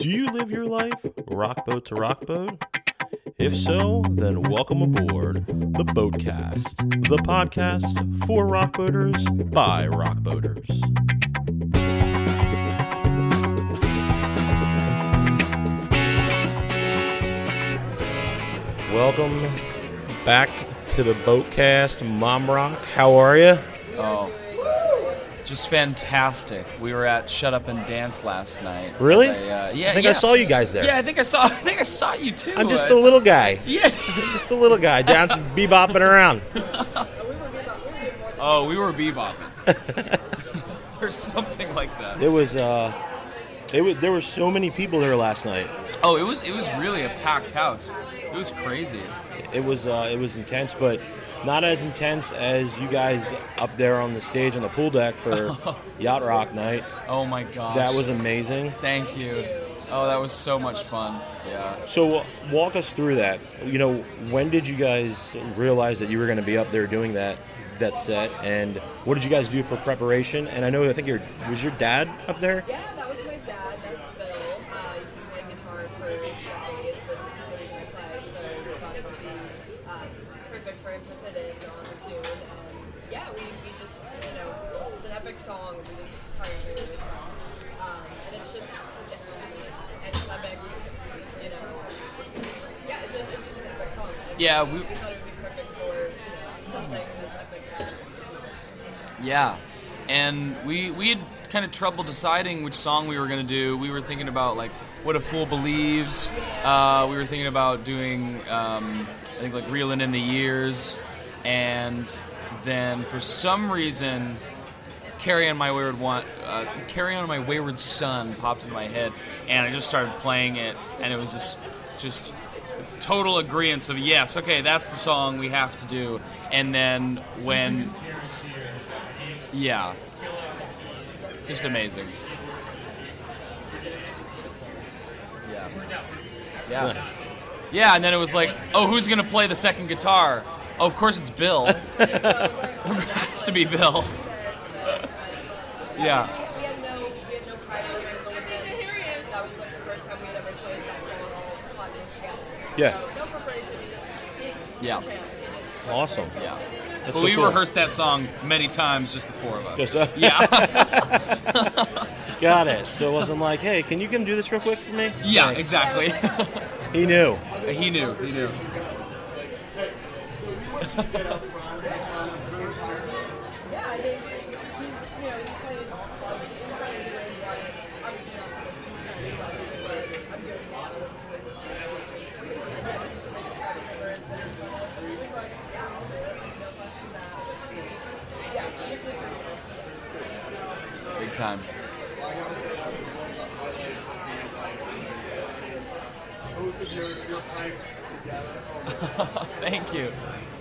Do you live your life rockboat to rockboat? If so, then welcome aboard the Boatcast, the podcast for rockboaters by rockboaters. Welcome back to the Boatcast, Mom Rock. How are you? Oh, just fantastic. We were at Shut Up and Dance last night. Really? I, uh, yeah, I think yeah. I saw you guys there. Yeah, I think I saw. I think I saw you too. I'm just a little guy. Yeah. Just the little guy dancing, bebopping around. Oh, we were bebopping. or something like that. It was uh, it was there were so many people there last night. Oh, it was it was really a packed house. It was crazy. It was uh, it was intense, but not as intense as you guys up there on the stage on the pool deck for Yacht Rock night. Oh my gosh. That was amazing. Thank you. Oh, that was so much fun. Yeah. So walk us through that. You know, when did you guys realize that you were going to be up there doing that that set, and what did you guys do for preparation? And I know I think your was your dad up there. Yeah, that was my dad. That's Bill. Uh, he's been playing guitar for decades, and he's originally play, so we thought it would be um, perfect for him to sit in on the tune. And yeah, we, we just, you know, it's an epic song. We to it. Um, and it's just, it's just anthemic, you know, yeah, it's just, it's just an epic song. And Yeah, we- we thought it would be perfect for, you know, something as epic as. Yeah, and we we had kind of trouble deciding which song we were gonna do. We were thinking about like what a fool believes. Uh, we were thinking about doing um, I think like reeling in the years, and then for some reason. Carry on my wayward one, uh, carry on my wayward son popped into my head, and I just started playing it, and it was just, just total agreement of yes, okay, that's the song we have to do. And then when yeah. Just amazing. Yeah. Yeah. Nice. Yeah, and then it was like, oh, who's gonna play the second guitar? Oh, of course it's Bill. it has to be Bill. Yeah. We had no, we had no pride in hearing the Here That was like the first time we had ever played that song all five minutes together. Yeah. So no preparation. He just, he's Yeah. the champ. He just Awesome. Yeah. That's But so we cool. rehearsed that song many times, just the four of us. Just, uh, yeah. Got it. So it wasn't like, hey, can you come do this real quick for me? yeah, Thanks. exactly. He knew. he knew. He knew. Yeah, I mean, he's, you know, he's playing clubs. He's not into it, but obviously not to this extent, but I'm doing a lot of his And yeah, this is like a cover. And he was like, yeah, I'll do it. No questions asked. Yeah, he's a Big time. both of your, your pipes together. Thank you.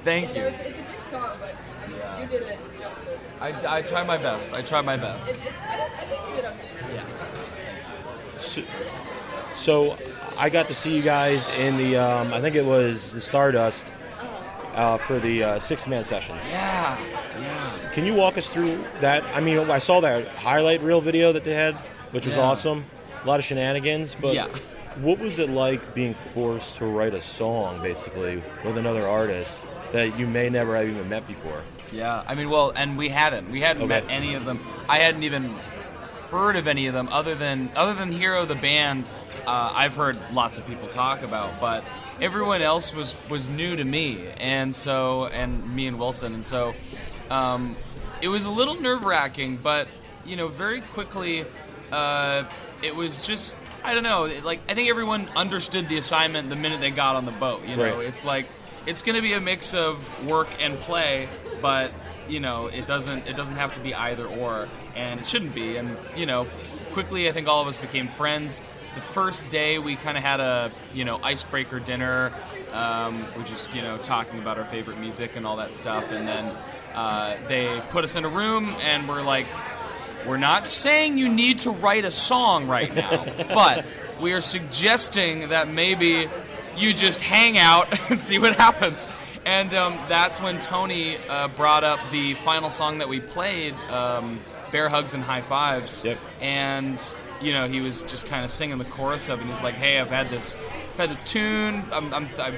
Thank You know, it's, it's a dick song, but I mean, you did it justice. I, I try my best. I try my best. It, it, I, I think you did okay. So, so I got to see you guys in the, um, I think it was the Stardust uh, for the uh, Sixthman sessions. Yeah. Yeah. Can you walk us through that? I mean, I saw that highlight reel video that they had, which was Yeah. awesome. A lot of shenanigans, but Yeah. What was it like being forced to write a song, basically, with another artist that you may never have even met before? Yeah, I mean, well, and we hadn't. We hadn't Okay. met any of them. I hadn't even heard of any of them other than other than Hero the band. Uh, I've heard lots of people talk about, but everyone else was was new to me, and so and me and Wilson, and so um, it was a little nerve wracking, but you know, very quickly, uh, it was just. I don't know. Like I think everyone understood the assignment the minute they got on the boat. You know, Right. it's like it's going to be a mix of work and play, but you know, it doesn't it doesn't have to be either or, and it shouldn't be. And you know, quickly, I think all of us became friends. The first day, we kind of had a you know icebreaker dinner, um, which is you know talking about our favorite music and all that stuff, and then uh, they put us in a room and we're like, we're not saying you need to write a song right now, but we are suggesting that maybe you just hang out and see what happens. And um, that's when Tony uh, brought up the final song that we played, um, Bear Hugs and High Fives. Yep. And you know, he was just kind of singing the chorus of it. And he's like, "Hey, I've had this, I've had this tune. I'm, I'm, I'm,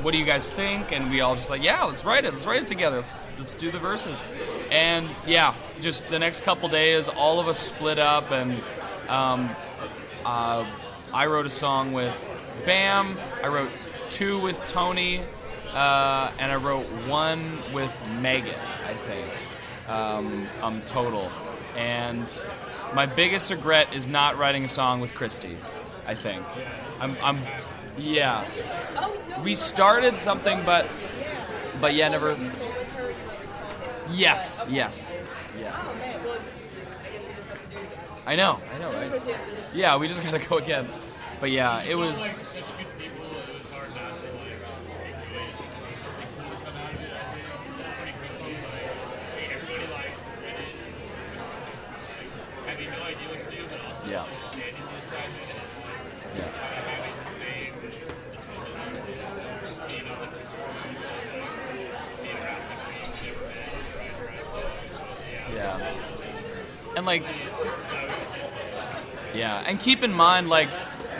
what do you guys think?" And we all just like, "Yeah, let's write it. Let's write it together. Let's let's do the verses." And yeah, just the next couple days, all of us split up, and um, uh, I wrote a song with Bam. I wrote two with Tony, uh, and I wrote one with Megan. I think um, um, total. And my biggest regret is not writing a song with Christy. I think. I'm. I'm yeah. Oh, We started something, oh, but Yeah. but yeah, never. You sang with her, you never told her. Yes. Yes. Yeah. Oh man, well, I guess you just have to do it again. I know. I know. Right? course, you have to just. Yeah. We just gotta go again. But yeah, it was. like such good people, it was hard not to like enjoy it. Something cool to come out of it. I think pretty quickly, like hey, everybody like read it, like, having no idea what to do, but also Yeah. understanding the assignment and like Yeah. having the same, you know, like this whole being around people you've never met, right? Right. So, Yeah. And like, yeah, and keep in mind, like,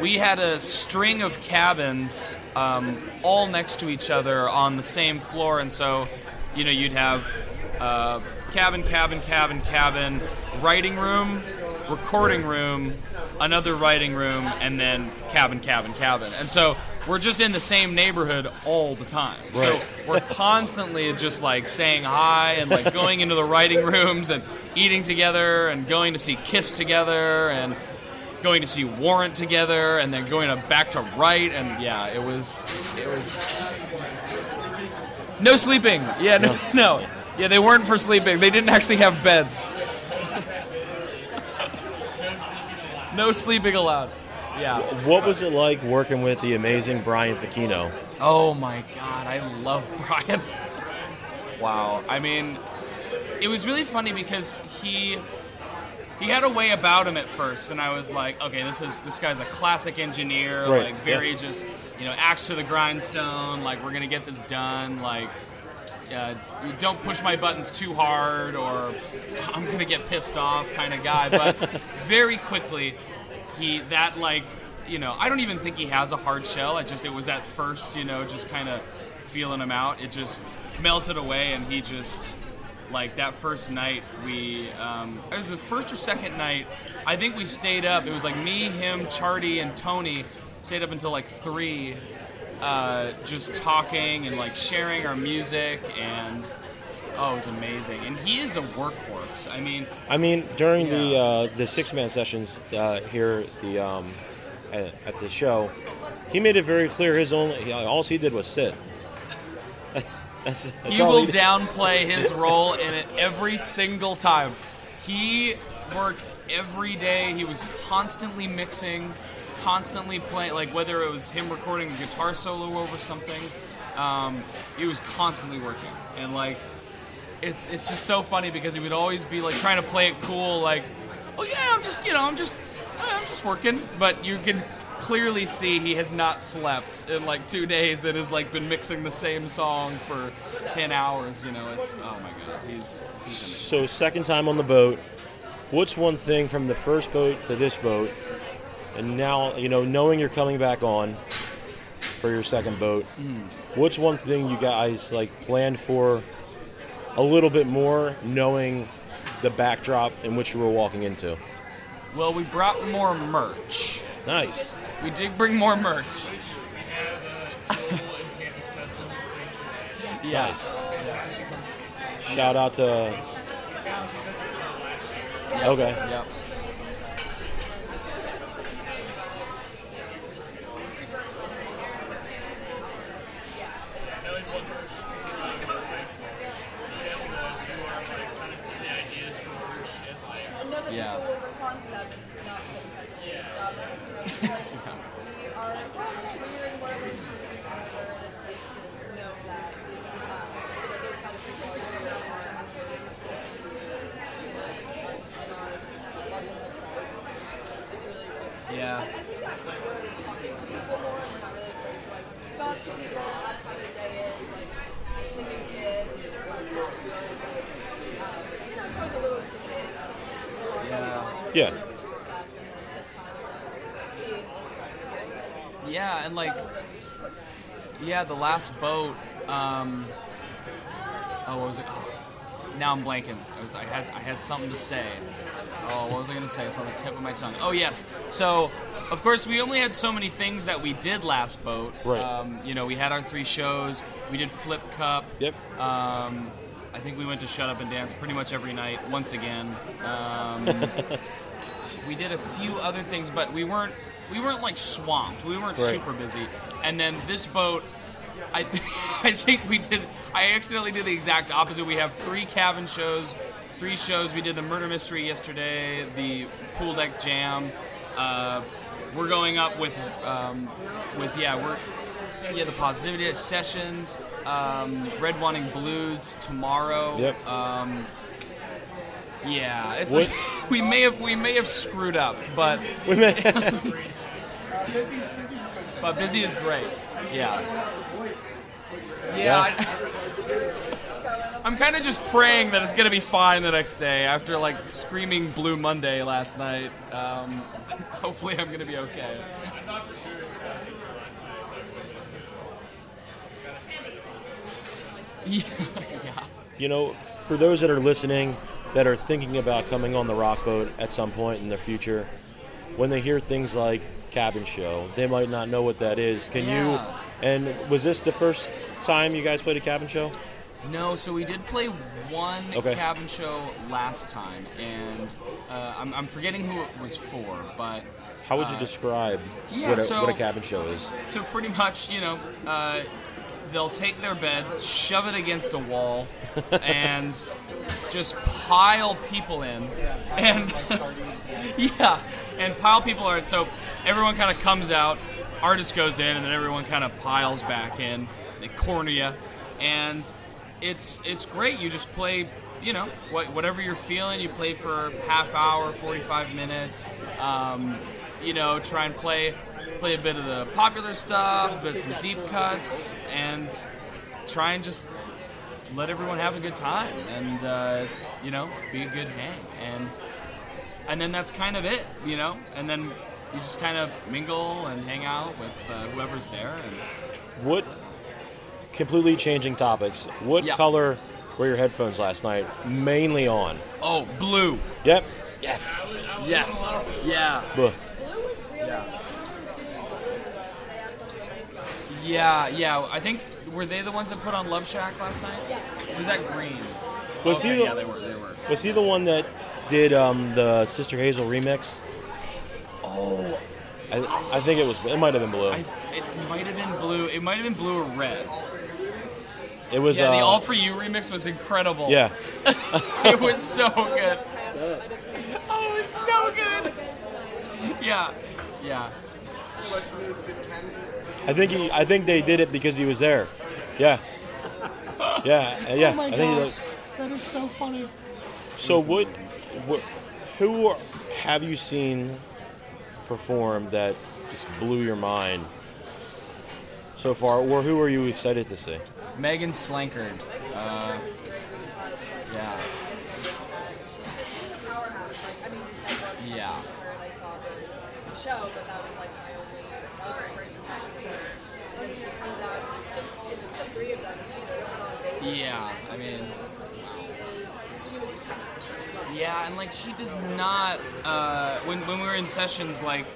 we had a string of cabins um, all next to each other on the same floor, and so, you know, you'd have uh, cabin, cabin, cabin, cabin, writing room, recording room, another writing room, and then cabin, cabin, cabin. And so we're just in the same neighborhood all the time. So we're constantly just like saying hi and like going into the writing rooms and eating together and going to see Kiss together and going to see Warrant together and then going to back to write and yeah, it was it was no sleeping. Yeah, no, no. Yeah, they weren't for sleeping. They didn't actually have beds. no sleeping allowed. Yeah. What was it like working with the amazing Brian Facchino? Oh my god, I love Brian. Wow. I mean, it was really funny because he he had a way about him at first, and I was like, okay, this is this guy's a classic engineer, Right, like very yeah. just you know axe to the grindstone. Like we're gonna get this done. Like uh, don't push my buttons too hard, or I'm gonna get pissed off kind of guy. But very quickly, he that like you know I don't even think he has a hard shell. I just it was at first you know just kind of feeling him out. It just melted away, and he just like that first night we um, it was the first or second night i think we stayed up. It was like me him charty and tony stayed up until like three uh, just talking and like sharing our music and oh it was amazing. And he is a workhorse. I mean I mean, during the uh, the Sixthman sessions uh, here at the um, at, at the show, he made it very clear his only all he did was sit. That's, that's he will downplay his role in it every single time. He worked every day. He was constantly mixing, constantly playing. Like whether it was him recording a guitar solo over something, um, he was constantly working. And like, it's it's just so funny because he would always be like trying to play it cool, like, oh yeah, I'm just you know I'm just I'm just working. But you can clearly see he has not slept in like two days and has like been mixing the same song for 10 hours you know it's oh my god he's, he's. So second time on the boat. What's one thing from the first boat to this boat, and now you know knowing you're coming back on for your second boat? Hmm. What's one thing you guys like planned for a little bit more, knowing the backdrop in which you were walking into? well we brought more merch Nice. we did bring more merch we have a Joel and Campus Custom thing. yes Shout out to. Okay. yep Knowing what merch to like, like, be able to do our like kind of see the ideas for first shit. Like, And know that Yeah. people will respond to that, but not put Yeah. stuff. You know, because we are we're in whatever you do, whatever, and it's nice to know that um, you know those kind of people are doing their part after something to you know, us and our loved ones themselves. It's really good. Yeah. I, I think that we're talking to people more, and we're not really afraid to like go up to people, ask how their day is, like being the new kid, or not really, because um, you know it's always a little intimidating. It's a lot Yeah. going on, you don't Yeah. know what to expect, and yeah, and like, yeah, the last boat. Um, oh, what was it? Oh, now I'm blanking. I was, I had, I had something to say. Oh, what was I gonna say? It's on the tip of my tongue. Oh yes. So, of course, we only had so many things that we did last boat. Right. Um, you know, we had our three shows. We did Flip Cup. Yep. Um, I think we went to Shut Up and Dance pretty much every night. Once again. Um, we did a few other things, but we weren't we weren't like swamped. We weren't Right. super busy. And then this boat, I I think we did. I accidentally did the exact opposite. We have three cabin shows, three shows. We did the murder mystery yesterday, the pool deck jam. Uh, we're going up with um, with yeah we're yeah the positivity sessions. Um, Red wanting blues tomorrow. Yep. Um, yeah, it's like we may have we may have screwed up, but We may- but busy is great. Yeah. Yeah. Yeah. I, am kind of just praying that it's gonna be fine the next day after like screaming Blue Monday last night. Um, hopefully, I'm gonna be okay. Yeah. yeah. you know, for those that are listening, that are thinking about coming on the rock boat at some point in the future, when they hear things like cabin show, they might not know what that is. Can Yeah. you? And was this the first time you guys played a cabin show? No, so we did play one Okay. cabin show last time, and uh, I'm, I'm forgetting who it was for, but How would you Uh, describe yeah, what, a, so- what a cabin show is? So pretty much, you know, uh, they'll take their bed, shove it against a wall, and just pile people in, and yeah, and pile people are. So everyone kind of comes out, artist goes in, and then everyone kind of piles back in. They corner you, and it's it's great. You just play. You know, what, whatever you're feeling, you play for half hour, 45 minutes. Um, you know, try and play play a bit of the popular stuff, but some deep cuts, and try and just let everyone have a good time and uh, you know be a good hang and and then that's kind of it you know and then you just kind of mingle and hang out with uh, whoever's there and What? Completely changing topics. What Yeah. color were your headphones last night? Mainly on. oh blue Yep. yes yes yeah Blue Yeah. They had some really nice guys. yeah yeah i think were they the ones that put on love shack last night Yes. was that green Was okay, he the, yeah they were they were Was he the one that did um, the Sister Hazel remix? Oh I, I think it was. It might have been blue. I, it might have been blue it might have been blue or red It was. yeah the uh, all for you remix was incredible Yeah. it was so good Just have- I didn't- Oh, it's so good. Yeah, yeah. Question is, did Ken I think he. I think they did it because he was there. Yeah. Yeah. uh, Yeah. oh my I think gosh, that is so funny. So what, what? Who are- have you seen perform that just blew your mind so far, or who are you excited to see? Megan Slankard. Uh, yeah, Yeah. yeah. I mean, She is, she was incredible. Yeah, and like she does not. Uh, when when we were in sessions, like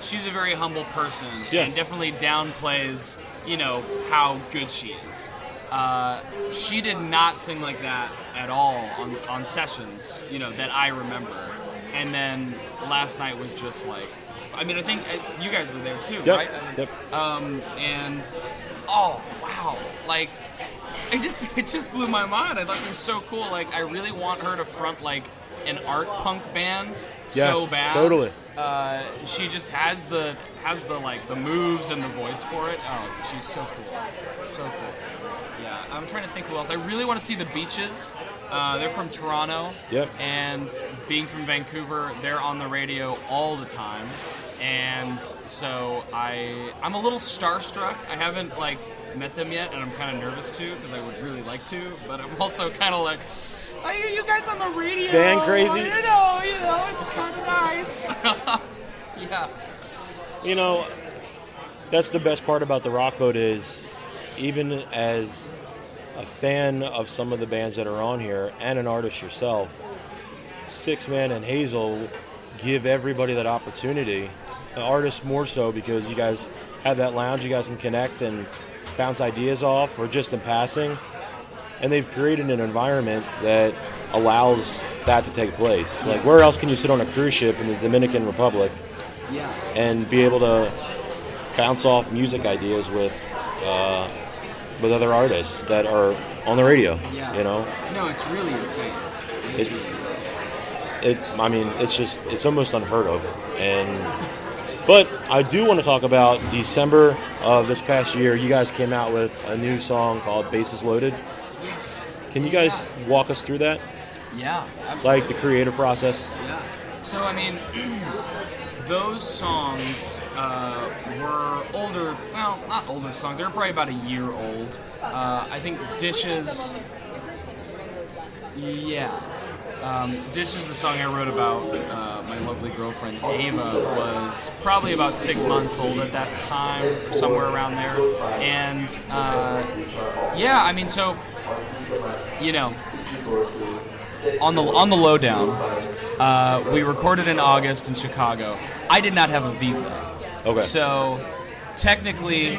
she's a very humble person Yeah. and definitely downplays, you know, how good she is. Uh, she did not sing like that at all on, on sessions, you know, that I remember. And then last night was just like, I mean, I think uh, you guys were there too, Yep. right? I mean, Yep. Um, and oh wow, like it just it just blew my mind. I thought it was so cool. Like I really want her to front like an art punk band Yeah, so bad. totally. Uh, she just has the has the like the moves and the voice for it. Oh, she's so cool, so cool. Yeah, I'm trying to think who else. I really want to see the Beaches. Uh, they're from Toronto. Yep. And being from Vancouver, they're on the radio all the time. And so I I'm a little starstruck. I haven't like met them yet, and I'm kind of nervous too because I would really like to. But I'm also kind of like, I hear you guys on the radio. Band crazy? You know, you know, it's kind of nice. yeah. You know, that's the best part about the rock boat is even as a fan of some of the bands that are on here and an artist yourself Sixthman and hazel give everybody that opportunity the artists more so because you guys have that lounge you guys can connect and bounce ideas off or just in passing and they've created an environment that allows that to take place like where else can you sit on a cruise ship in the dominican republic Yeah. and be able to bounce off music ideas with uh, with other artists that are on the radio. Yeah. You know, No, it's really insane. it's it. I mean, it's just it's almost unheard of. And but I do want to talk about December of this past year. You guys came out with a new song called "Bases Loaded." Yes. Can you guys walk us through that, Yeah, absolutely. like the creative process? Yeah. So I mean, those songs uh, were older. Well, not older songs. They were probably about a year old. Uh, I think Dishes. Yeah. Um, Dishes, the song I wrote about uh, my lovely girlfriend Ava, was probably about six months old at that time, or somewhere around there. And uh, yeah, I mean, so you know, on the on the lowdown, uh, we recorded in August in Chicago. I did not have a visa, Okay. so technically,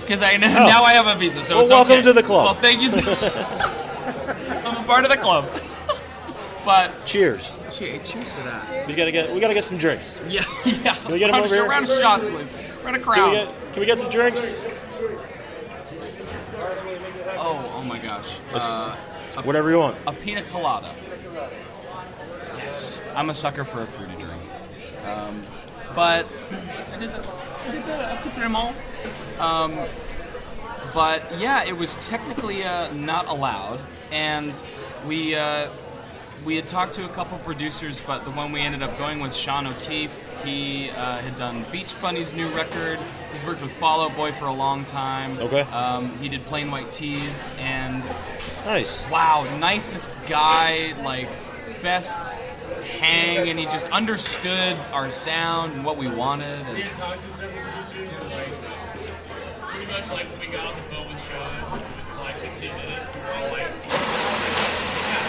because I know now I have a visa. So Well, it's welcome okay. to the club. Well, thank you. So I'm a part of the club. but Cheers. cheers, cheers to that. We gotta get we gotta get some drinks. Yeah, yeah. we get 'em round, over here? round of shots, please. Round of Can crown. we get can we get some drinks? oh, gosh. Uh, a Whatever you want. A pina colada. Yes, I'm a sucker for a fruity drink. Um, but I did the, I did the. Um, but yeah, it was technically uh, not allowed, and we uh, we had talked to a couple producers, but the one we ended up going with, Sean O'Keefe, he uh, had done Beach Bunny's new record. He's worked with Fall Out Boy for a long time. Okay. Um, he did Plain White T's, and Nice. wow, nicest guy, like best hang, and he just understood our sound and what we wanted. We And, had talked to several producers and like pretty much like when we got on the phone with Sean like 15 minutes, we were all like, yeah,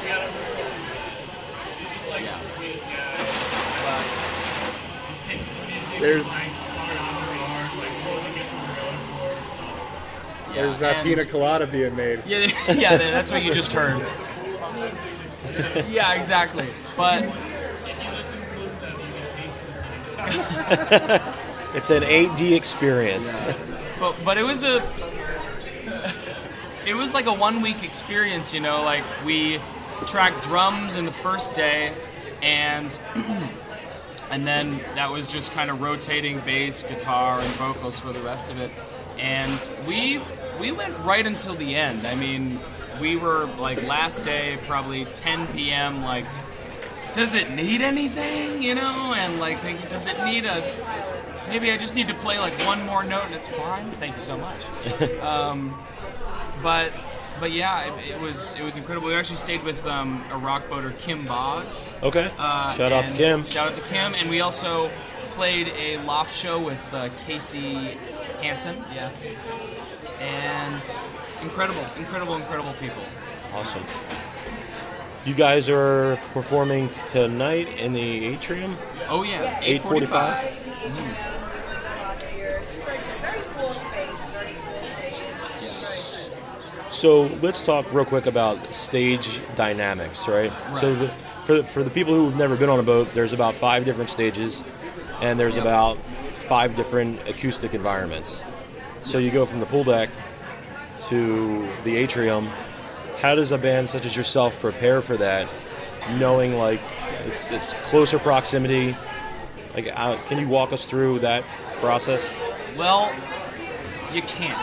we got him recorded. He's just like the sweetest guy. He takes the music, There's- like for. There's that and- pina colada being made. yeah, yeah, that's what you just heard. Yeah, exactly. But If you listen close enough, you can taste the It's an 8D experience. but but it was a it was like a one week experience you know like we tracked drums in the first day and and then that was just kind of rotating bass guitar and vocals for the rest of it and we we went right until the end i mean we were like last day probably 10 p.m like does it need anything you know and like thinking does it need a maybe I just need to play like one more note and it's fine. Thank you so much. um, but but yeah, it, it was it was incredible. We actually stayed with um, a rock boater, Kim Boggs. Okay. Uh, Shout out to Kim. Shout out to Kim, and we also played a loft show with uh, Casey Hansen. Yes, and incredible, incredible, incredible people. Awesome. You guys are performing tonight in the atrium. Oh yeah, 8:45? Five, we each had last year. Super excited. Very cool space. Very cool stage. Very excited. So let's talk real quick about stage dynamics, right? So the, for the, for the people who have never been on a boat, there's about five different stages, and there's Yep. about five different acoustic environments. So you go from the pool deck to the atrium. How does a band such as yourself prepare for that, knowing like it's it's closer proximity? Like, uh, can you walk us through that process? Well, you can't.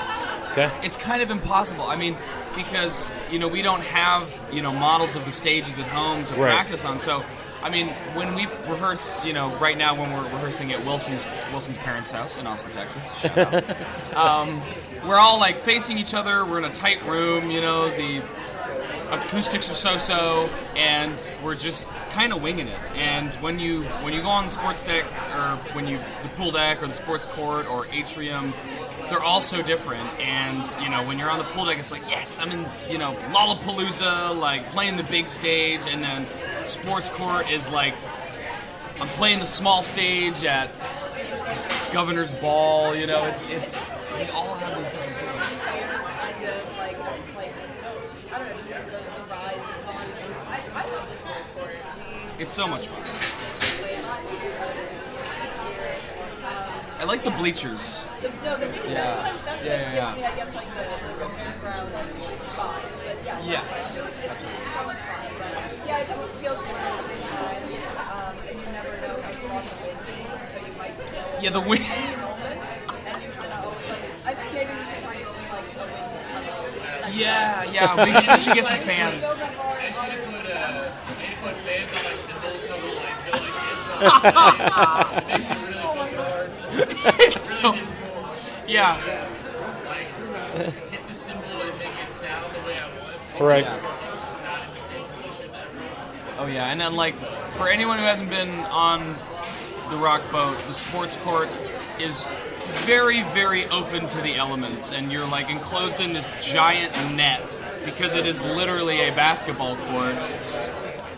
Okay. it's kind of impossible. I mean, because you know we don't have you know models of the stages at home to Right. practice on. So, I mean, when we rehearse, you know, right now when we're rehearsing at Wilson's Wilson's parents' house in Austin, Texas, um, we're all like facing each other. We're in a tight room. You know, the acoustics are so-so, and we're just kind of winging it. And when you when you go on the sports deck, or when you the pool deck, or the sports court, or atrium, they're all so different. And you know, when you're on the pool deck, it's like, yes, I'm in you know Lollapalooza, like playing the big stage, and then sports court is like I'm playing the small stage at Governor's Ball. You know, it's it's they all have these different things. kind of like like I don't know, just like the, the rise it's on. And I, I love the sports court. We It's so much fun. played last year, this year. Um, I like the bleachers. the, no, the, that's Yeah. what, that's Yeah, what yeah, gives me. I guess, like the, the, the fairgrounds vibe. But yeah, Yes. it's so much fun. But yeah, it feels different every time. Um, and you never know how strong the wind is, so you might go Yeah, the wind. any moment. And you kind of always like, I think maybe we should find some like a wind tunnel. Yeah, time. yeah, we, we should get some fans. Go that far, I should have put uh, maybe put fans on my cymbals so that like go like this. It makes it really fun to hard. it's so. Yeah, hit the cymbal and make it sound the way I want. Right. Not in the same position that oh yeah, and then like for anyone who hasn't been on the rock boat, the sports court is very, very open to the elements, and you're like enclosed in this giant net because it is literally a basketball court.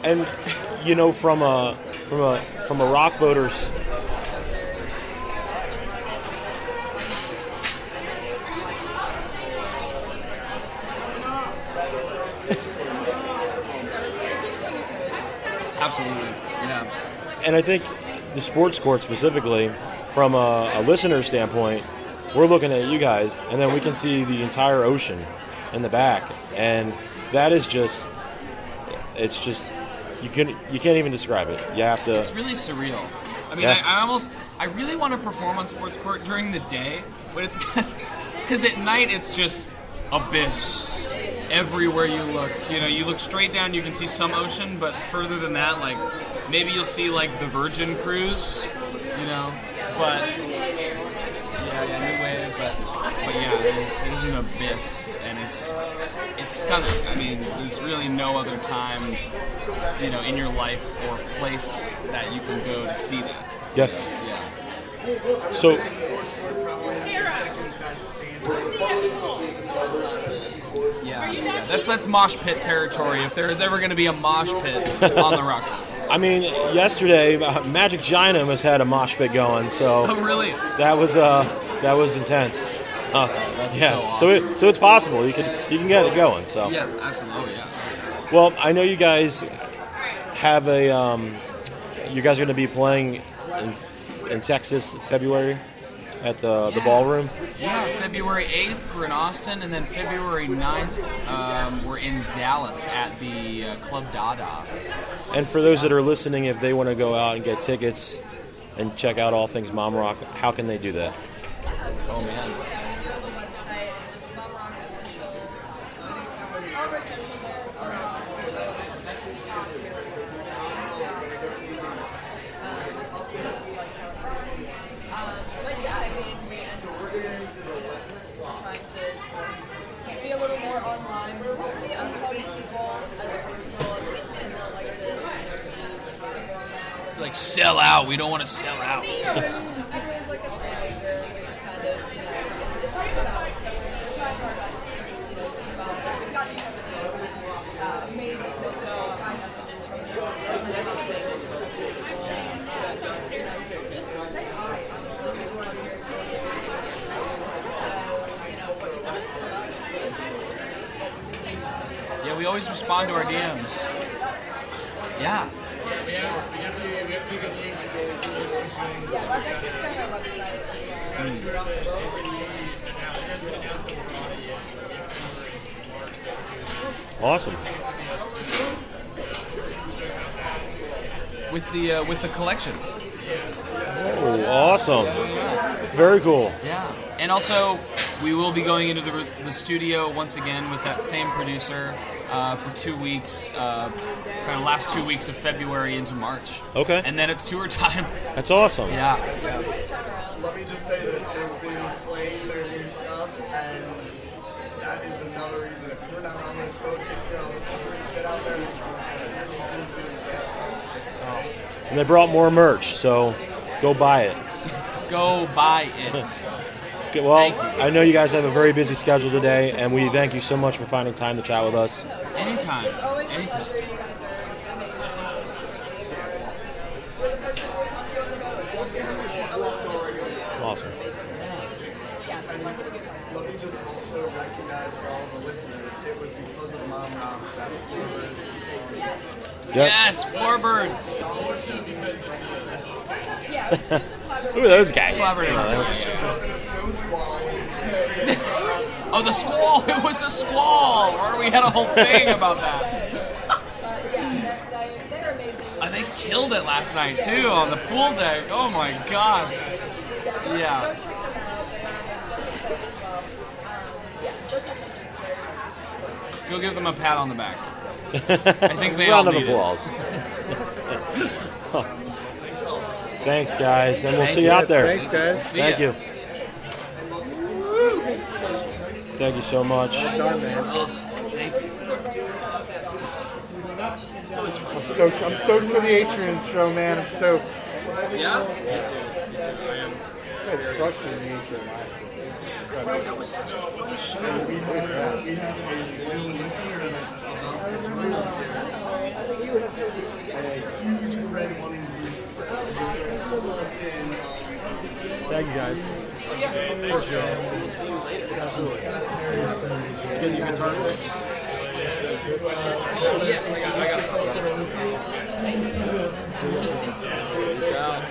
And you know, from a from a from a rock boater's Absolutely, yeah. and I think the sports court specifically, from a, a listener standpoint, we're looking at you guys, and then we can see the entire ocean in the back, and that is just, it's just, you can you can't even describe it. You have to. It's really surreal. I mean, Yeah. I, I almost, I really want to perform on sports court during the day, but it's because at night it's just abyss everywhere you look. You know, you look straight down, you can see some ocean, but further than that, like maybe you'll see like the Virgin Cruise. You know, but yeah, yeah, new wave, but but yeah, it is, it is an abyss, and it's it's stunning. I mean, there's really no other time, you know, in your life or place that you can go to see that. Yeah. Yeah. So Sports court probably is the second best dance. Yeah. That's that's mosh pit territory. If there is ever going to be a mosh pit on the rock. I mean, yesterday uh, Magic Giant almost had a mosh pit going, so Oh, really? that was uh that was intense. Uh, That's yeah, so so awesome. it so it's possible you can you can get it going. So Yeah, absolutely. Yeah. well, I know you guys have a um, you guys are going to be playing in in Texas February at the the ballroom. Yeah, February 8th, we're in Austin, and then February 9th, um, we're in Dallas at the uh, Club Dada. And for those that are listening, if they want to go out and get tickets and check out all things Mom Rock, how can they do that? Oh, man. Yeah, we do have a website. It's just Mom Rock Official. Um, all of our socials are, are on the that's at the top here. Um, also, we like telling um, But yeah, I mean, we and we're, you know, trying to be a little more online. We're really unplugged people as a principal. It's just, you know, like I said, you know, be super online. Like, sell out. We don't want to sell out. Everyone's like a stranger. We just kind of, you know, it's, it's all about. So we're, we're trying our best to, you know, keep on it. We've gotten so many uh, amazing still uh, messages from the from the legislators and from people. Uh, just, you know, just say hi. Honestly, we just love your opinion. You know, what you want from us. Yeah, we always respond to our DMs. Yeah. We have, we definitely we have ticket links for registration. Yeah, like that should on our website. Awesome. With the uh, with the collection. Oh, awesome. Very cool. Yeah. And also, we will be going into the, the studio once again with that same producer uh, for two weeks, uh, kind of last two weeks of February into March. Okay. And then it's tour time. That's awesome. Yeah. yeah. Let me just say this: they've been playing their new stuff, and that is another reason. If you're not on this boat, get out there. And they brought more merch, so go buy it. go buy it. well, I know you guys have a very busy schedule today, and we thank you so much for finding time to chat with us. Anytime. Anytime. Also recognize for all the listeners, it was because of Mom Rock that Floorbird Yes. Yep. Yes, Floorbird. Yeah. Who are those guys? Collaborative. Snow Squall. Oh, the squall! It was a squall! Or we had a whole thing about that. But yeah, they're, they're, they're amazing. Uh, they killed it last night too on the pool deck. Oh my god. Yeah. check them out. They're on Facebook as well. Um, yeah, go check them out. Go give them a pat on the back. I think they Round all of need it. applause. Thanks, guys, and we'll Thank see you you. out there. Thanks, guys. See Thank ya. you. Thank you so much. I'm stoked. I'm stoked for the Atrium show, man. I'm stoked. Yeah? It's crushing the Atrium last. That was such a fun show. We have, we have a loyal listener that's about to join us here. And a huge Red Wanting Blues fan. Pull us in. Thank you, guys. Get your guitar today? Yes, I got, I got Peace out.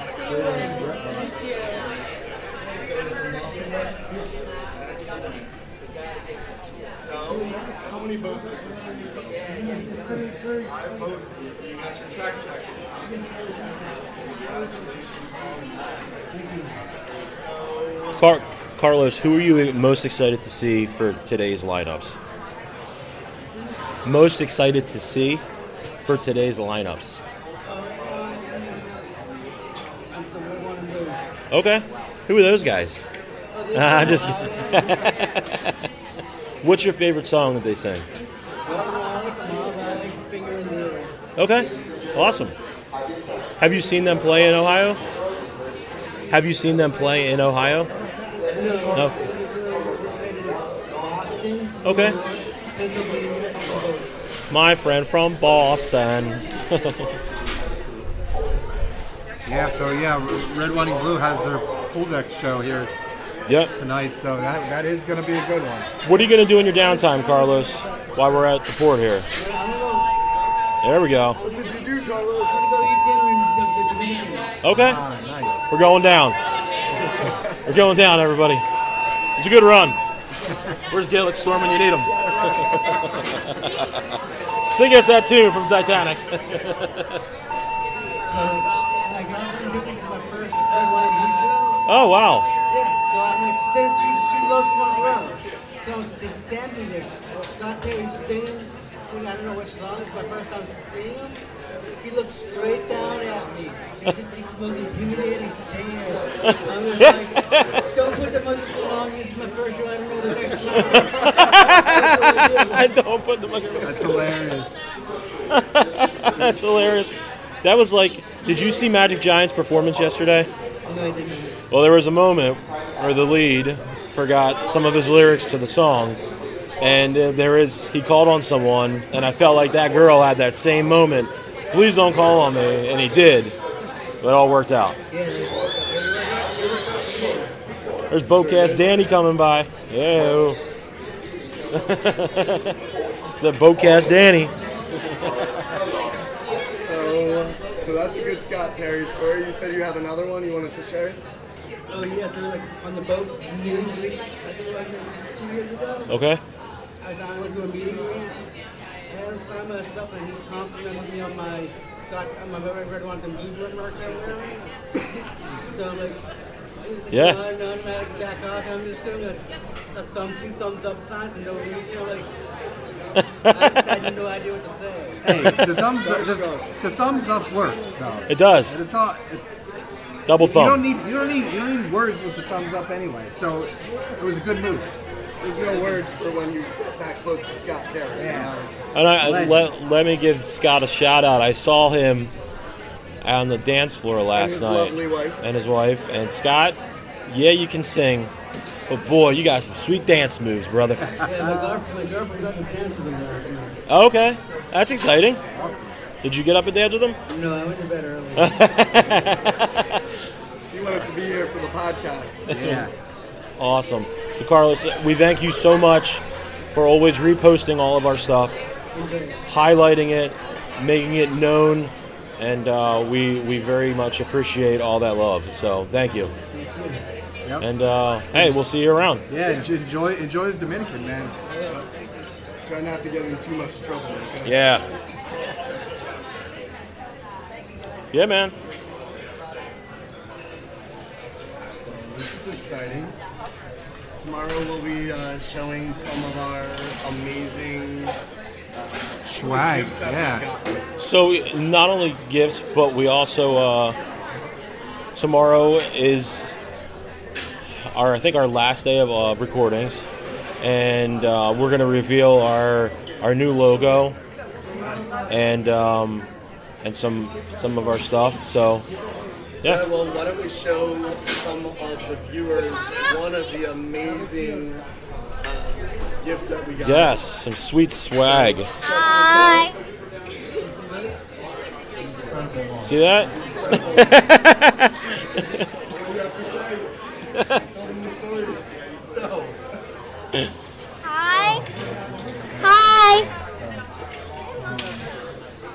Thank you. So, how many boats is this for you? Five boats. You got your track jacket. Congratulations Carlos, who are you most excited to see for today's lineups? Most excited to see for today's lineups. Okay. Who are those guys? I'm just kidding. What's your favorite song that they sing? Okay. Awesome. Have you seen them play in Ohio? Have you seen them play in Ohio? No. Okay. My friend from Boston. Yeah, so yeah, Red Wanting Blues has their pool deck show here yep. tonight, so that, that is going to be a good one. What are you going to do in your downtime, Carlos, while we're at the port here? There we go. What did you do, Carlos? Okay. Ah, nice. We're going down. We're going down, everybody. It's a good run. Where's Gaelic Storm when you need him? Sing us that tune from Titanic. My girlfriend took me to my first Red Wanting Blues show. Oh, wow. Yeah, so I'm like, she said she, she loves front row. So they standing there. Well, Scott Terry's singing, singing, I don't know which song. It's my first time seeing him. He looks straight down at me. He's just he's the most intimidating stare. I'm just like, don't put the microphone on. This is my first show. I don't know the next line. I don't put the microphone. That's hilarious. That's hilarious. That was like, did you see Magic Giant's performance yesterday? No, I didn't. Well, there was a moment where the lead forgot some of his lyrics to the song, and uh, there is he called on someone, and I felt like that girl had that same moment. Please don't call on me, and he did. But it all worked out. There's Boatcast Danny coming by. Yo. it's that Boatcast Danny. So, so that's a good Scott Terry story. You said you have another one you wanted to share? Oh yeah, so like on the boat meeting greet, I think like two years ago. Okay. I I went to a meeting greet. I had some of that stuff, and he's complimenting me on my got on my red red ones and blue merch I'm wearing. so I'm like. Yeah. No, no, I'm back off. I'm just doing a, a thumb, two thumbs up signs for no reason. I'm like, I just had no idea what to say. Hey, the thumbs up, the, the thumbs up works though. It does. And it's all. It, Double you don't need you don't need you don't need words with the thumbs up anyway. So it was a good move. There's no words for when you get that close to Scott Terry. Yeah. And I, I- let, let me give Scott a shout out. I saw him on the dance floor last his night. lovely wife. And his wife. And Scott, yeah, you can sing, but boy, you got some sweet dance moves, brother. Yeah, my girlfriend, my girlfriend got us dancing with them last. Okay, that's exciting. Did you get up and dance with him? No, I went to bed early. He to be here for the podcast. Yeah. Awesome. So Carlos, we thank you so much for always reposting all of our stuff, highlighting it, making it known, and uh, we we very much appreciate all that love. So thank you. Yep. And uh, hey, we'll see you around. Yeah, enjoy enjoy the Dominican, man. Try not to get in too much trouble. Okay? Yeah. Yeah, man. So this is exciting. Tomorrow we'll be uh, showing some of our amazing uh, Swag, gifts that yeah. we. So not only gifts, but we also uh, tomorrow is our I think our last day of uh, recordings, and uh, we're gonna reveal our our new logo and um, and some some of our stuff. So Yeah, yeah, well, why don't we show some of the viewers one of the amazing uh, gifts that we got? yes, some sweet swag. Hi. See that? What do you have to say? Tell them the story. So, Hi. Hi.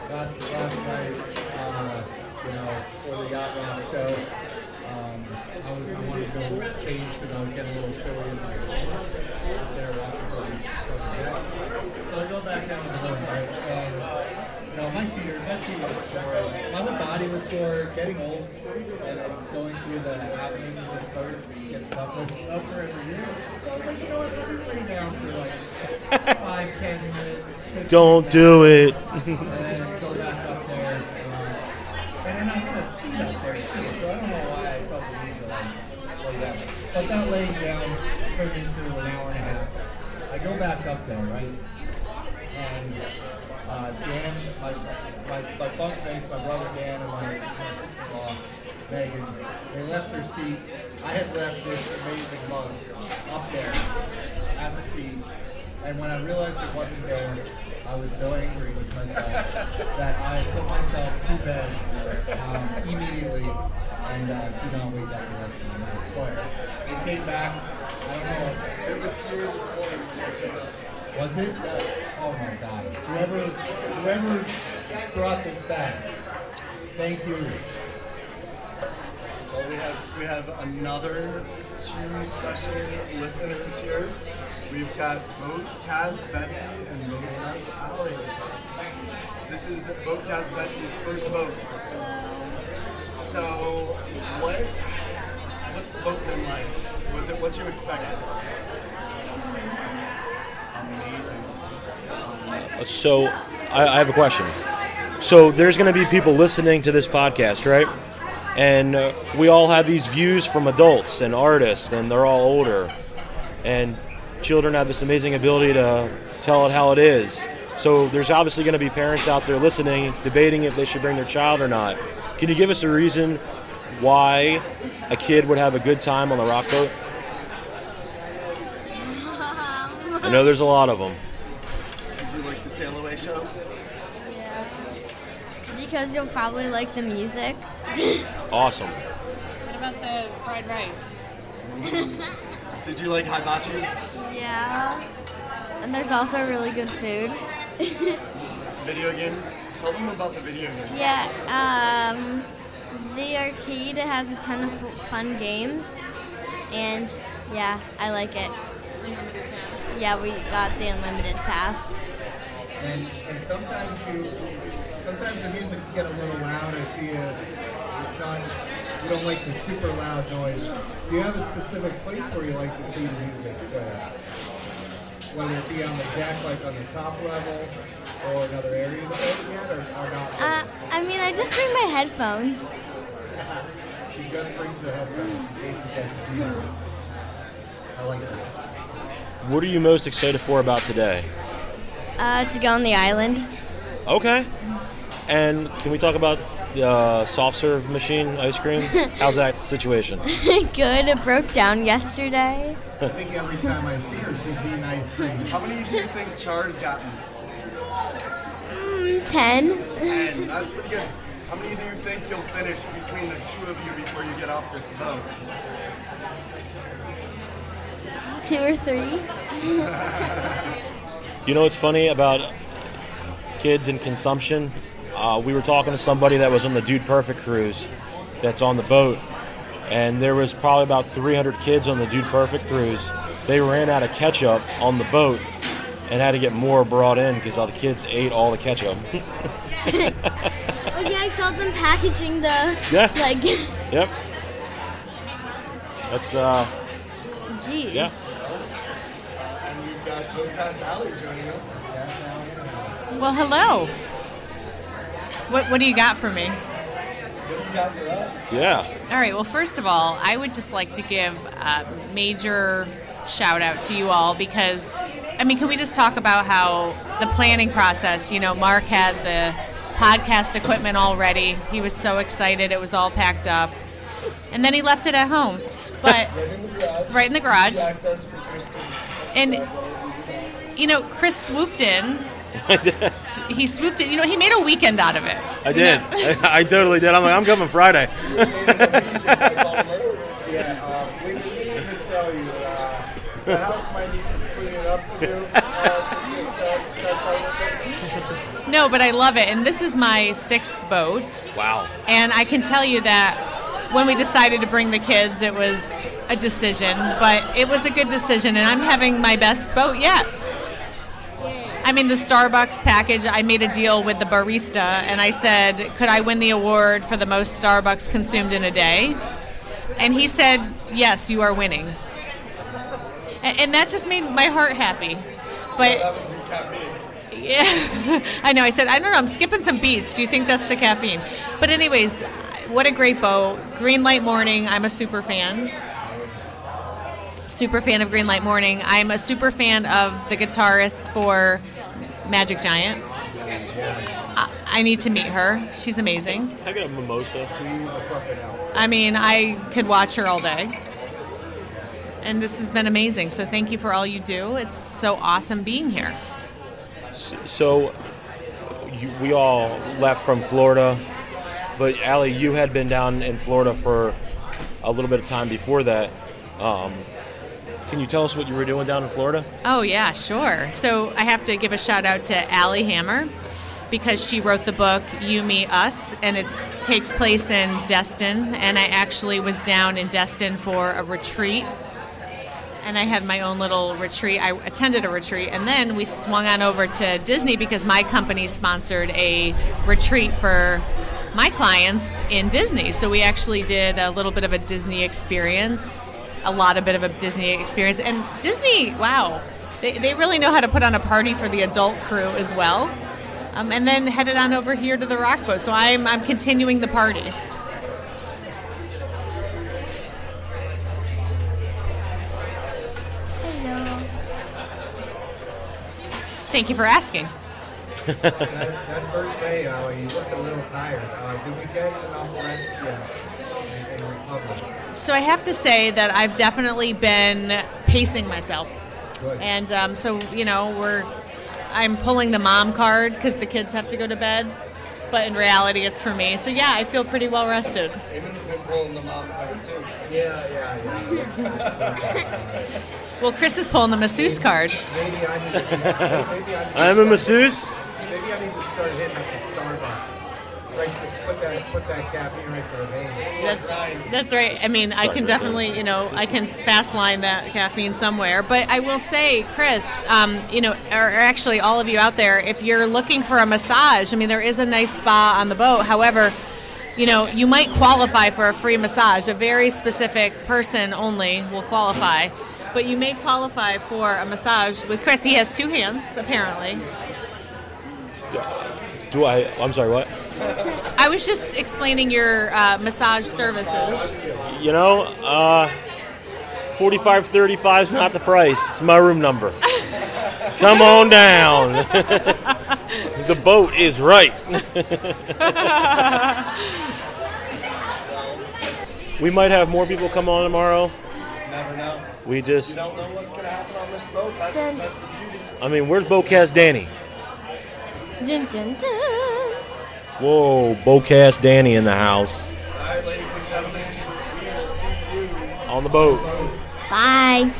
last last night, uh, you know, before the yacht rock show, um, I was I wanted to go change because I was getting a little chilly in my up there watching from. So I go back down to the room, right? And you know, my feet are my feet were sore. My whole body was sore, getting old, and then going through the happenings of this boat gets tougher and tougher every year. So I was like, you know what, let me lay down for like five, ten minutes. Don't minutes do it. and then go back up there. Um, and then I had a seat up there too, so I don't know why I felt the need to like lay down. But that laying down turned into an hour and a half. I go right? And uh, Dan, my, my, my bunkmates, my brother Dan, and my, my Megan, they left their seat. I had left this amazing mug up there at the seat. And when I realized it wasn't there, I was so angry with myself that I put myself to bed um, immediately and uh, did not wake up the rest of the night. But it came back. I don't know. it was here this morning. Was it? Oh my God! Whoever whoever brought this back, thank you. Well, we have we have another two special listeners here. We've got Boat Kaz Betsy and Boatcast Allie. This is Boatcast Betsy's first boat. So, what what's the boat been like? Was it what you expected? So I, I have a question. So there's going to be people listening to this podcast, right? And uh, we all have these views from adults and artists, and they're all older. And children have this amazing ability to tell it how it is. So there's obviously going to be parents out there listening, debating if they should bring their child or not. Can you give us a reason why a kid would have a good time on the rock boat? I know there's a lot of them. Did you like the Sail Away show? Yeah. Because you'll probably like the music. Awesome. What about the fried rice? Did you like hibachi? yeah. And there's also really good food. Video games? Tell them about the video games. Yeah, um, the arcade has a ton of fun games, and yeah, I like it. Yeah, we got the unlimited pass. And and sometimes you sometimes the music can get a little loud. I see a, it's not you don't like the super loud noise. Do you have a specific place where you like to see the music? Uh, whether it be on the deck, like on the top level, or another area of the boat yet, or, or not? Uh, I mean, I just bring my headphones. she just brings the headphones in case it gets. I like that. What are you most excited for about today? Uh, to go on the island. Okay. And can we talk about the uh, soft serve machine ice cream? How's that situation? Good. It broke down yesterday. I think every time I see her, she's eating ice cream. How many do you think Char's gotten? Mm, ten. Ten. That's pretty good. How many do you think you'll finish between the two of you before you get off this boat? Two or three. You know what's funny about kids and consumption? Uh, we were talking to somebody that was on the Dude Perfect cruise that's on the boat, and there was probably about 300 kids on the Dude Perfect cruise. They ran out of ketchup on the boat and had to get more brought in because all the kids ate all the ketchup. Oh yeah, I saw them packaging the Yeah. like. yep. That's uh, Jeez. yeah. And Boatcast Allie joining us. Well, hello. What, what do you got for me? What do you got for us? Yeah. All right. Well, first of all, I would just like to give a major shout out to you all because, I mean, can we just talk about how the planning process? You know, Mark had the podcast equipment all ready. He was so excited. It was all packed up. And then he left it at home. But Right in the garage. right in the garage. Access for And, you know, Chris swooped in. He swooped in. You know, he made a weekend out of it. I did. I, I totally did. I'm like, I'm coming Friday. Yeah, uh, we didn't to tell you. Uh, the house might need some cleaning up to do. Uh, to just, start talking No, but I love it. And this is my sixth boat. wow. And I can tell you that when we decided to bring the kids, it was a decision, but it was a good decision. And I'm having my best boat yet. I mean, the Starbucks package, I made a deal with the barista and I said, could I win the award for the most Starbucks consumed in a day? And he said, yes, you are winning. And, and that just made my heart happy. But That was the caffeine. yeah, I know. I said, I don't know. I'm skipping some beats. Do you think that's the caffeine? But anyways, what a great boat. Green Light Morning. I'm a super fan. Super fan of Green Light Morning. I'm a super fan of the guitarist for Magic Giant. I, I need to meet her. She's amazing. I get a mimosa? I mean, I could watch her all day. And this has been amazing. So thank you for all you do. It's so awesome being here. So, you, we all left from Florida, but Allie, you had been down in Florida for a little bit of time before that. Um, can you tell us what you were doing down in Florida? Oh, yeah, sure. So I have to give a shout out to Allie Hammer because she wrote the book You, Me, Us, and it takes place in Destin. And I actually was down in Destin for a retreat. And I had my own little retreat. I attended a retreat, and then we swung on over to Disney because my company sponsored a retreat for my clients in Disney. So we actually did a little bit of a Disney experience, a lot of bit of a Disney experience. And Disney, wow, they, they really know how to put on a party for the adult crew as well. Um, and then headed on over here to the rock boat. So I'm, I'm continuing the party. Thank you for asking. that, that first day, uh, you looked a little tired. Uh, did we get enough rest recovery? So I have to say that I've definitely been pacing myself. Good. And um, so, you know, we're I'm pulling the mom card because the kids have to go to bed. But in reality, it's for me. So yeah, I feel pretty well rested. Eamon's pulling the mom card too. Yeah, yeah, yeah. Well, Chris is pulling the masseuse card. maybe I need to, maybe I need to I'm a masseuse. Maybe I need to start hitting up the Starbucks. Right, to put that put that caffeine right for the veins. That's, that's right. I mean, I can definitely, you know, I can fast line that caffeine somewhere. But I will say, Chris, um, you know, or actually all of you out there, if you're looking for a massage, I mean, there is a nice spa on the boat. However, you know, you might qualify for a free massage. A very specific person only will qualify. But you may qualify for a massage with Chris. He has two hands, apparently. Do I? I'm sorry. What? I was just explaining your uh, massage services. You know, uh, 4535 is not the price. It's my room number. Come on down. the boat is right. we might have more people come on tomorrow. Never know. We You just, don't know what's gonna happen on this boat. That's, Dun. that's the beauty. I mean, where's Boatcast Danny? Dun, dun, dun. Whoa, Boatcast Danny in the house All right, ladies and gentlemen, we will see you on the boat. Bye.